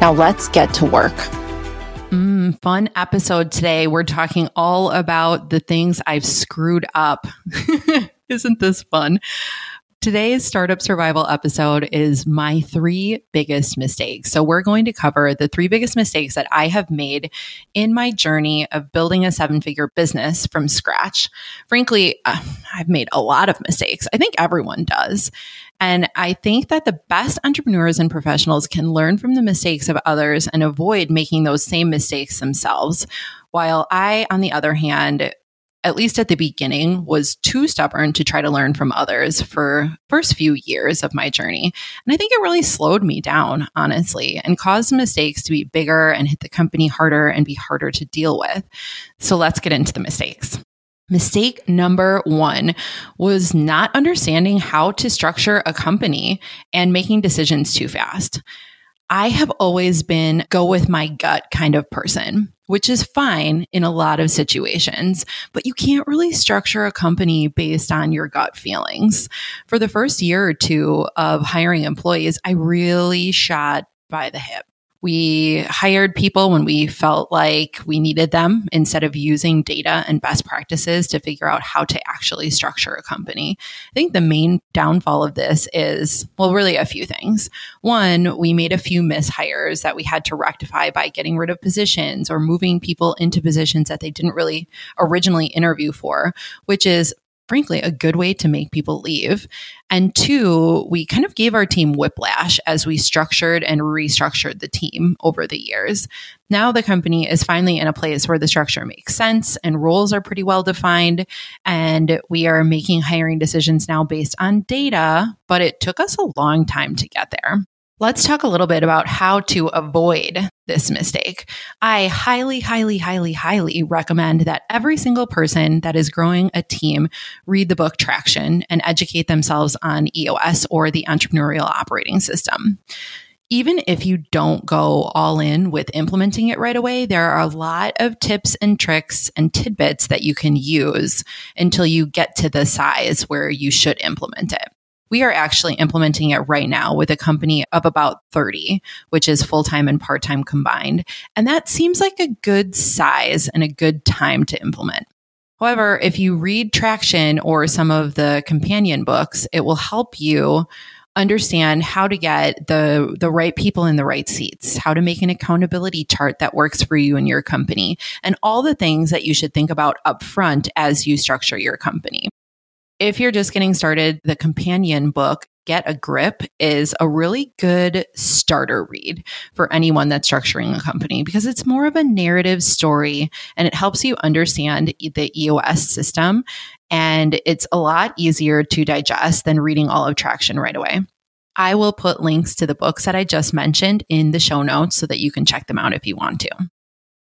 Now let's get to work. Mm, fun episode today. We're talking all about the things I've screwed up. Isn't this fun? Today's startup survival episode is my three biggest mistakes. So, we're going to cover the three biggest mistakes that I have made in my journey of building a seven figure business from scratch. Frankly, uh, I've made a lot of mistakes. I think everyone does. And I think that the best entrepreneurs and professionals can learn from the mistakes of others and avoid making those same mistakes themselves. While I, on the other hand, at least at the beginning, was too stubborn to try to learn from others for first few years of my journey. And I think it really slowed me down, honestly, and caused mistakes to be bigger and hit the company harder and be harder to deal with. So let's get into the mistakes. Mistake number one was not understanding how to structure a company and making decisions too fast. I have always been go with my gut kind of person, which is fine in a lot of situations, but you can't really structure a company based on your gut feelings. For the first year or two of hiring employees, I really shot by the hip. We hired people when we felt like we needed them instead of using data and best practices to figure out how to actually structure a company. I think the main downfall of this is, well, really a few things. One, we made a few mishires that we had to rectify by getting rid of positions or moving people into positions that they didn't really originally interview for, which is frankly, a good way to make people leave. And two, we kind of gave our team whiplash as we structured and restructured the team over the years. Now the company is finally in a place where the structure makes sense and roles are pretty well defined. And we are making hiring decisions now based on data, but it took us a long time to get there. Let's talk a little bit about how to avoid this mistake. I highly, highly, highly, highly recommend that every single person that is growing a team read the book Traction and educate themselves on EOS or the entrepreneurial operating system. Even if you don't go all in with implementing it right away, there are a lot of tips and tricks and tidbits that you can use until you get to the size where you should implement it. We are actually implementing it right now with a company of about 30, which is full time and part time combined. And that seems like a good size and a good time to implement. However, if you read Traction or some of the companion books, it will help you understand how to get the the right people in the right seats, how to make an accountability chart that works for you and your company, and all the things that you should think about upfront as you structure your company. If you're just getting started, the companion book, Get a Grip, is a really good starter read for anyone that's structuring a company because it's more of a narrative story and it helps you understand the EOS system. And it's a lot easier to digest than reading all of Traction right away. I will put links to the books that I just mentioned in the show notes so that you can check them out if you want to.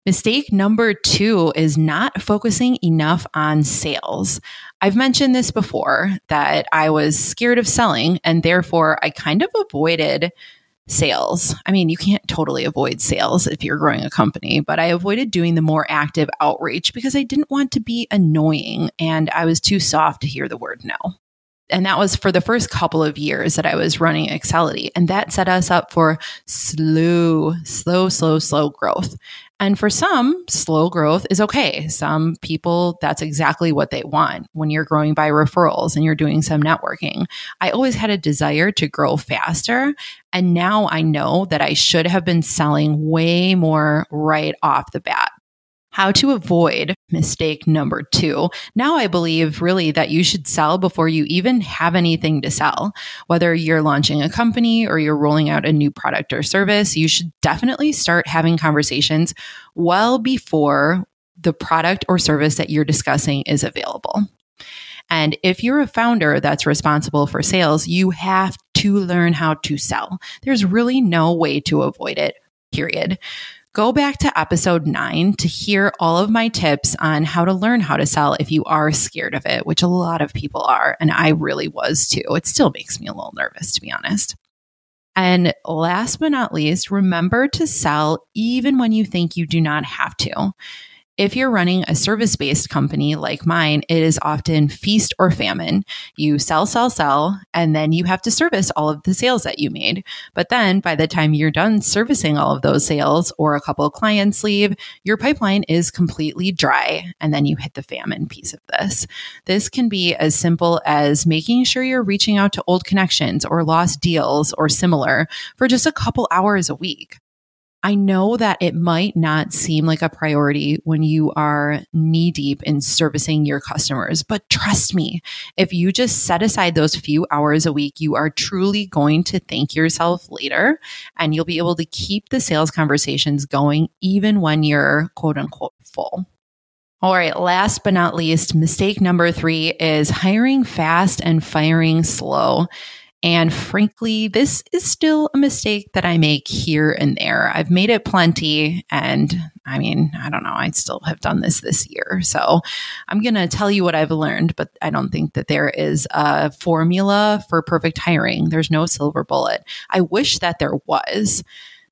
Mistake number two is not focusing enough on sales. I've mentioned this before that I was scared of selling and therefore I kind of avoided sales. I mean, you can't totally avoid sales if you're growing a company, but I avoided doing the more active outreach because I didn't want to be annoying and I was too soft to hear the word no. And that was for the first couple of years that I was running Accelity. And that set us up for slow, slow, slow, slow growth. And for some, slow growth is okay. Some people, that's exactly what they want when you're growing by referrals and you're doing some networking. I always had a desire to grow faster. And now I know that I should have been selling way more right off the bat how to avoid mistake number two. Now I believe really that you should sell before you even have anything to sell. Whether you're launching a company or you're rolling out a new product or service, you should definitely start having conversations well before the product or service that you're discussing is available. And if you're a founder that's responsible for sales, you have to learn how to sell. There's really no way to avoid it period. Go back to episode nine to hear all of my tips on how to learn how to sell if you are scared of it, which a lot of people are. And I really was too. It still makes me a little nervous, to be honest. And last but not least, remember to sell even when you think you do not have to. If you're running a service based company like mine, it is often feast or famine. You sell, sell, sell, and then you have to service all of the sales that you made. But then by the time you're done servicing all of those sales or a couple of clients leave, your pipeline is completely dry. And then you hit the famine piece of this. This can be as simple as making sure you're reaching out to old connections or lost deals or similar for just a couple hours a week. I know that it might not seem like a priority when you are knee deep in servicing your customers, but trust me, if you just set aside those few hours a week, you are truly going to thank yourself later and you'll be able to keep the sales conversations going even when you're quote unquote full. All right, last but not least, mistake number three is hiring fast and firing slow. And frankly, this is still a mistake that I make here and there. I've made it plenty. And I mean, I don't know, I still have done this this year. So I'm going to tell you what I've learned, but I don't think that there is a formula for perfect hiring. There's no silver bullet. I wish that there was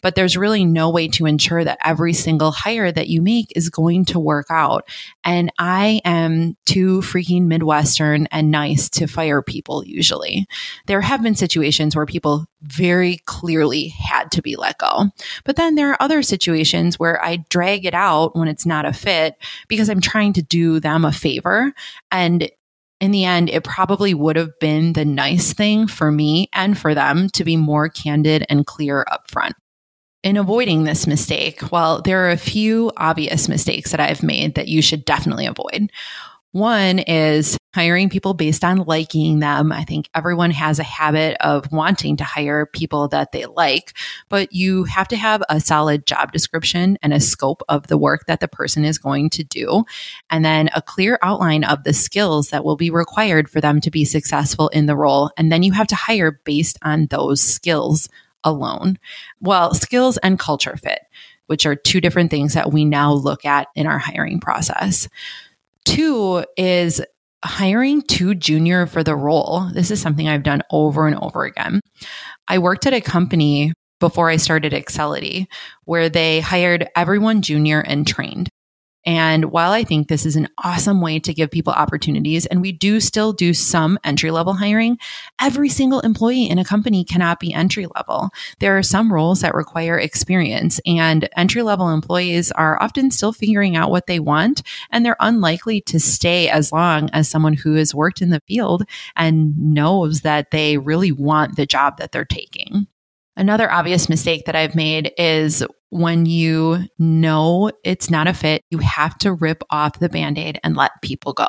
but there's really no way to ensure that every single hire that you make is going to work out. And I am too freaking Midwestern and nice to fire people usually. There have been situations where people very clearly had to be let go. But then there are other situations where I drag it out when it's not a fit because I'm trying to do them a favor. And in the end, it probably would have been the nice thing for me and for them to be more candid and clear upfront in avoiding this mistake, well, there are a few obvious mistakes that I've made that you should definitely avoid. One is hiring people based on liking them. I think everyone has a habit of wanting to hire people that they like, but you have to have a solid job description and a scope of the work that the person is going to do, and then a clear outline of the skills that will be required for them to be successful in the role. And then you have to hire based on those skills alone. Well, skills and culture fit, which are two different things that we now look at in our hiring process. Two is hiring too junior for the role. This is something I've done over and over again. I worked at a company before I started Accelity where they hired everyone junior and trained. And while I think this is an awesome way to give people opportunities, and we do still do some entry level hiring, every single employee in a company cannot be entry level. There are some roles that require experience, and entry level employees are often still figuring out what they want, and they're unlikely to stay as long as someone who has worked in the field and knows that they really want the job that they're taking. Another obvious mistake that I've made is when you know it's not a fit, you have to rip off the band aid and let people go.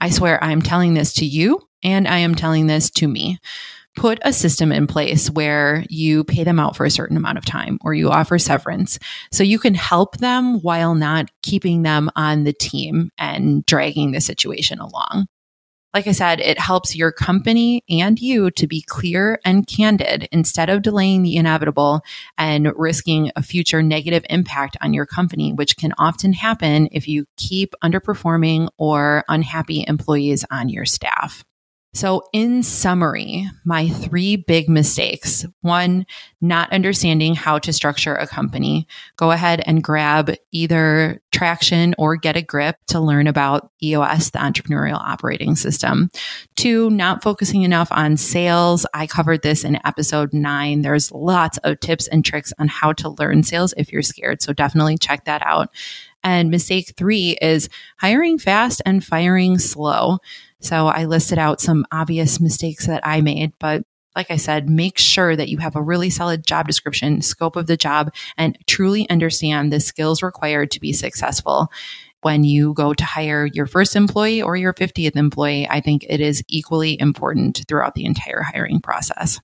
I swear I'm telling this to you and I am telling this to me. Put a system in place where you pay them out for a certain amount of time or you offer severance so you can help them while not keeping them on the team and dragging the situation along. Like I said, it helps your company and you to be clear and candid instead of delaying the inevitable and risking a future negative impact on your company, which can often happen if you keep underperforming or unhappy employees on your staff. So, in summary, my three big mistakes one, not understanding how to structure a company. Go ahead and grab either Traction or Get a Grip to learn about EOS, the entrepreneurial operating system. Two, not focusing enough on sales. I covered this in episode nine. There's lots of tips and tricks on how to learn sales if you're scared. So, definitely check that out. And mistake three is hiring fast and firing slow. So I listed out some obvious mistakes that I made, but like I said, make sure that you have a really solid job description, scope of the job, and truly understand the skills required to be successful. When you go to hire your first employee or your 50th employee, I think it is equally important throughout the entire hiring process.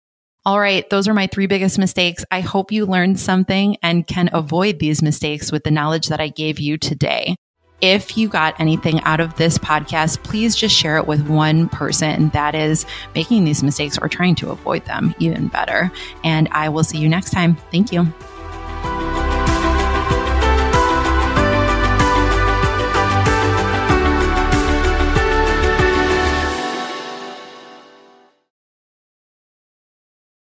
All right, those are my three biggest mistakes. I hope you learned something and can avoid these mistakes with the knowledge that I gave you today. If you got anything out of this podcast, please just share it with one person that is making these mistakes or trying to avoid them even better. And I will see you next time. Thank you.